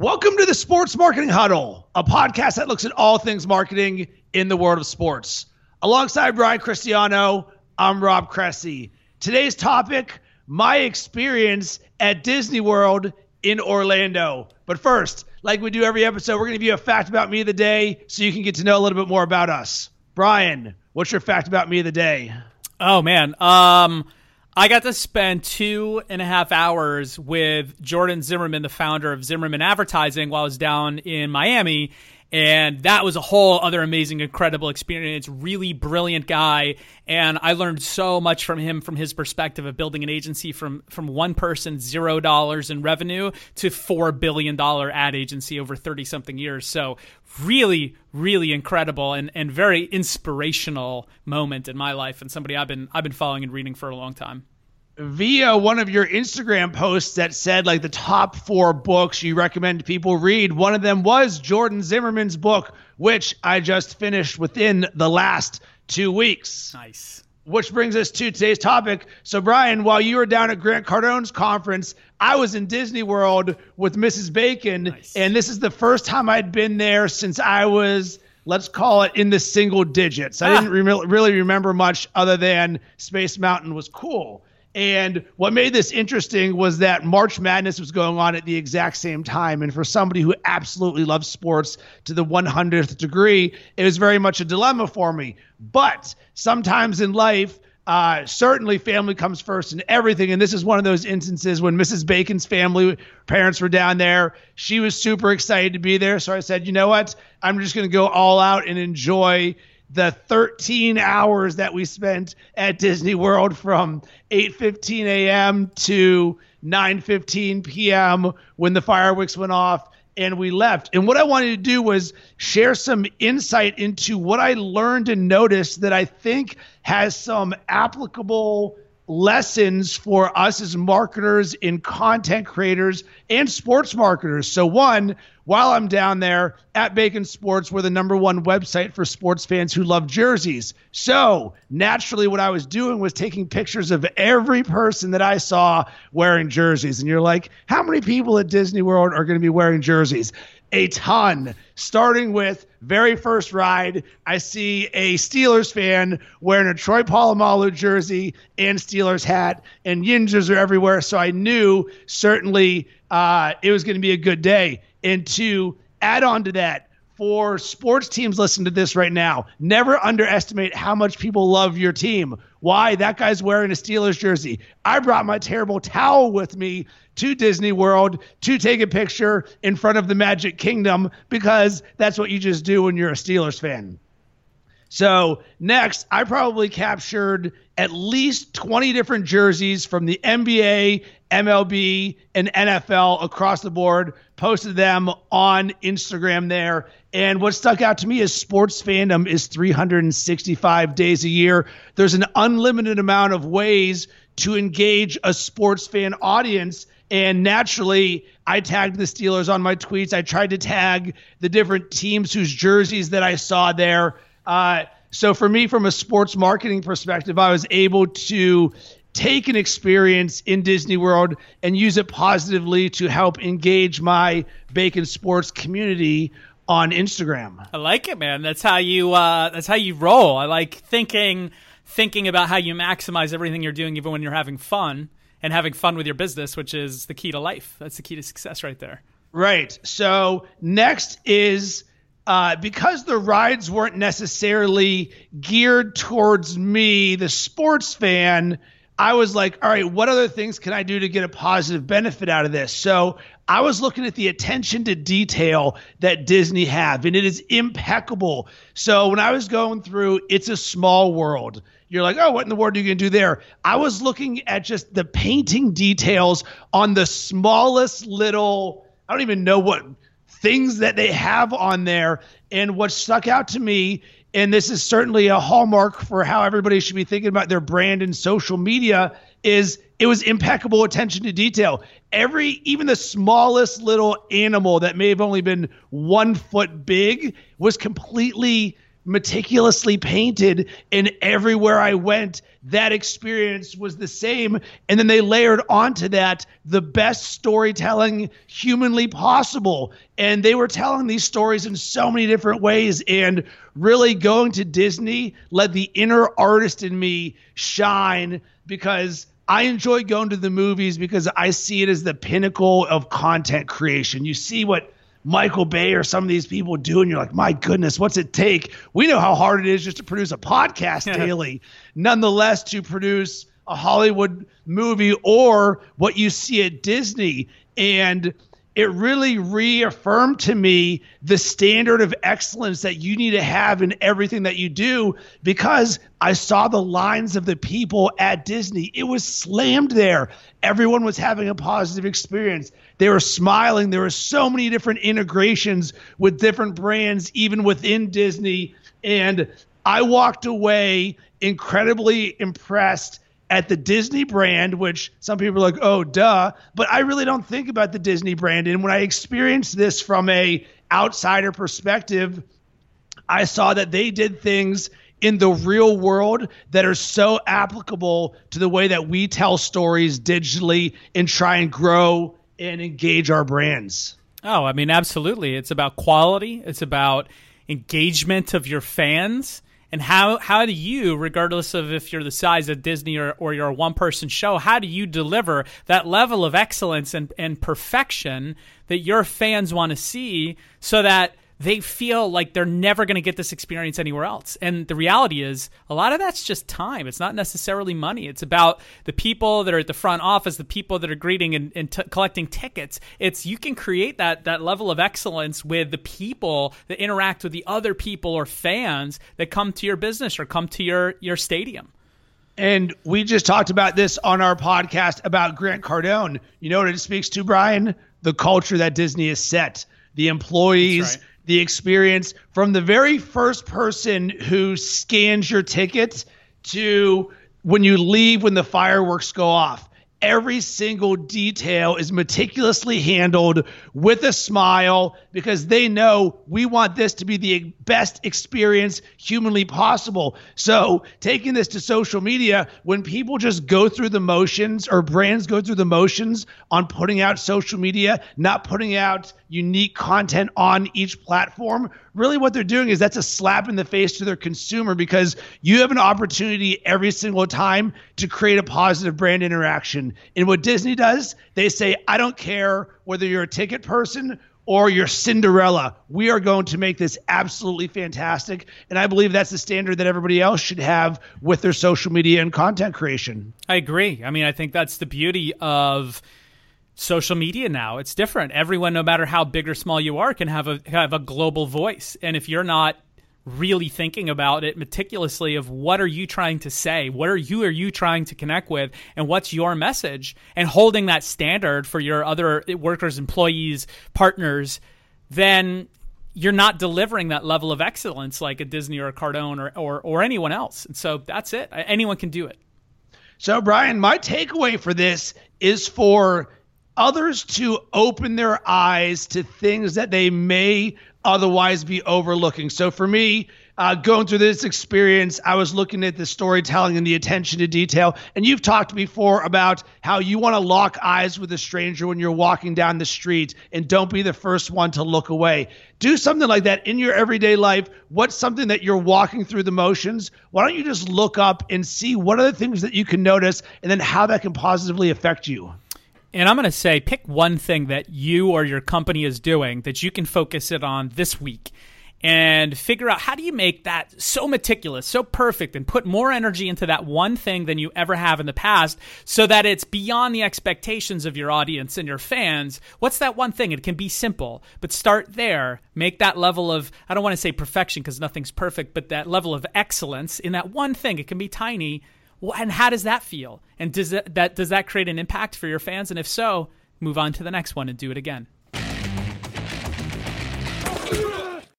Welcome to the Sports Marketing Huddle, a podcast that looks at all things marketing in the world of sports. Alongside Brian Cristiano, I'm Rob Cressy. Today's topic my experience at Disney World in Orlando. But first, like we do every episode, we're going to give you a fact about me of the day so you can get to know a little bit more about us. Brian, what's your fact about me of the day? Oh, man. Um, I got to spend two and a half hours with Jordan Zimmerman, the founder of Zimmerman Advertising, while I was down in Miami. And that was a whole other amazing, incredible experience. Really brilliant guy. And I learned so much from him from his perspective of building an agency from, from one person, zero dollars in revenue, to $4 billion ad agency over 30 something years. So, really, really incredible and, and very inspirational moment in my life and somebody I've been, I've been following and reading for a long time via one of your Instagram posts that said like the top four books you recommend people read. One of them was Jordan Zimmerman's book, which I just finished within the last two weeks. Nice. Which brings us to today's topic. So, Brian, while you were down at Grant Cardone's conference, I was in Disney World with Mrs. Bacon, nice. and this is the first time I'd been there since I was let's call it in the single digits. I ah. didn't re- really remember much other than Space Mountain was cool. And what made this interesting was that March Madness was going on at the exact same time. And for somebody who absolutely loves sports to the 100th degree, it was very much a dilemma for me. But sometimes in life, uh, certainly family comes first in everything. And this is one of those instances when Mrs. Bacon's family, parents were down there. She was super excited to be there. So I said, you know what? I'm just going to go all out and enjoy the 13 hours that we spent at Disney World from 8:15 a.m. to 9:15 p.m. when the fireworks went off and we left. And what I wanted to do was share some insight into what I learned and noticed that I think has some applicable lessons for us as marketers and content creators and sports marketers. So, one, while I'm down there at Bacon Sports, we're the number one website for sports fans who love jerseys. So, naturally, what I was doing was taking pictures of every person that I saw wearing jerseys. And you're like, how many people at Disney World are going to be wearing jerseys? a ton. Starting with very first ride, I see a Steelers fan wearing a Troy Polamalu jersey and Steelers hat, and Yinzers are everywhere. So I knew certainly uh, it was going to be a good day. And to add on to that, for sports teams listening to this right now, never underestimate how much people love your team. Why? That guy's wearing a Steelers jersey. I brought my terrible towel with me to Disney World to take a picture in front of the Magic Kingdom because that's what you just do when you're a Steelers fan. So, next, I probably captured at least 20 different jerseys from the NBA, MLB, and NFL across the board, posted them on Instagram there. And what stuck out to me is sports fandom is 365 days a year. There's an unlimited amount of ways to engage a sports fan audience. And naturally, I tagged the Steelers on my tweets. I tried to tag the different teams whose jerseys that I saw there. Uh, so for me, from a sports marketing perspective, I was able to take an experience in Disney World and use it positively to help engage my Bacon Sports community on Instagram. I like it, man. That's how you uh, that's how you roll. I like thinking thinking about how you maximize everything you're doing even when you're having fun and having fun with your business, which is the key to life. That's the key to success right there. Right. So next is uh, because the rides weren't necessarily geared towards me, the sports fan, I was like, all right, what other things can I do to get a positive benefit out of this? So I was looking at the attention to detail that Disney have, and it is impeccable. So when I was going through It's a Small World, you're like, oh, what in the world are you going to do there? I was looking at just the painting details on the smallest little, I don't even know what things that they have on there. And what stuck out to me and this is certainly a hallmark for how everybody should be thinking about their brand and social media is it was impeccable attention to detail. Every even the smallest little animal that may have only been one foot big was completely meticulously painted and everywhere I went that experience was the same. And then they layered onto that the best storytelling humanly possible. And they were telling these stories in so many different ways. And really going to Disney let the inner artist in me shine because I enjoy going to the movies because I see it as the pinnacle of content creation. You see what Michael Bay or some of these people do, and you're like, my goodness, what's it take? We know how hard it is just to produce a podcast daily. Nonetheless, to produce a Hollywood movie or what you see at Disney. And it really reaffirmed to me the standard of excellence that you need to have in everything that you do because I saw the lines of the people at Disney. It was slammed there. Everyone was having a positive experience. They were smiling. There were so many different integrations with different brands, even within Disney. And I walked away incredibly impressed at the Disney brand, which some people are like, oh, duh. But I really don't think about the Disney brand. And when I experienced this from a outsider perspective, I saw that they did things in the real world that are so applicable to the way that we tell stories digitally and try and grow and engage our brands. Oh, I mean, absolutely. It's about quality, it's about engagement of your fans and how how do you regardless of if you're the size of disney or, or you're a one person show how do you deliver that level of excellence and, and perfection that your fans want to see so that they feel like they're never going to get this experience anywhere else. And the reality is, a lot of that's just time. It's not necessarily money. It's about the people that are at the front office, the people that are greeting and, and t- collecting tickets. It's you can create that that level of excellence with the people that interact with the other people or fans that come to your business or come to your your stadium. And we just talked about this on our podcast about Grant Cardone. You know what it speaks to, Brian? The culture that Disney has set. The employees, right the experience from the very first person who scans your ticket to when you leave when the fireworks go off every single detail is meticulously handled with a smile because they know we want this to be the best experience humanly possible. So, taking this to social media, when people just go through the motions or brands go through the motions on putting out social media, not putting out unique content on each platform, really what they're doing is that's a slap in the face to their consumer because you have an opportunity every single time to create a positive brand interaction. And what Disney does, they say, I don't care whether you're a ticket person or you're Cinderella. We are going to make this absolutely fantastic. And I believe that's the standard that everybody else should have with their social media and content creation. I agree. I mean, I think that's the beauty of social media now. It's different. Everyone, no matter how big or small you are, can have a have a global voice. And if you're not really thinking about it meticulously of what are you trying to say what are you are you trying to connect with and what's your message and holding that standard for your other workers employees partners then you're not delivering that level of excellence like a disney or a cardone or, or, or anyone else and so that's it anyone can do it so brian my takeaway for this is for others to open their eyes to things that they may otherwise be overlooking. So for me, uh, going through this experience, I was looking at the storytelling and the attention to detail. And you've talked before about how you want to lock eyes with a stranger when you're walking down the street and don't be the first one to look away. Do something like that in your everyday life. What's something that you're walking through the motions? Why don't you just look up and see what are the things that you can notice and then how that can positively affect you? And I'm going to say pick one thing that you or your company is doing that you can focus it on this week and figure out how do you make that so meticulous, so perfect, and put more energy into that one thing than you ever have in the past so that it's beyond the expectations of your audience and your fans. What's that one thing? It can be simple, but start there. Make that level of, I don't want to say perfection because nothing's perfect, but that level of excellence in that one thing. It can be tiny and how does that feel? And does that, that does that create an impact for your fans? And if so, move on to the next one and do it again.